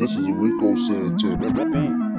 This is Rico Santana.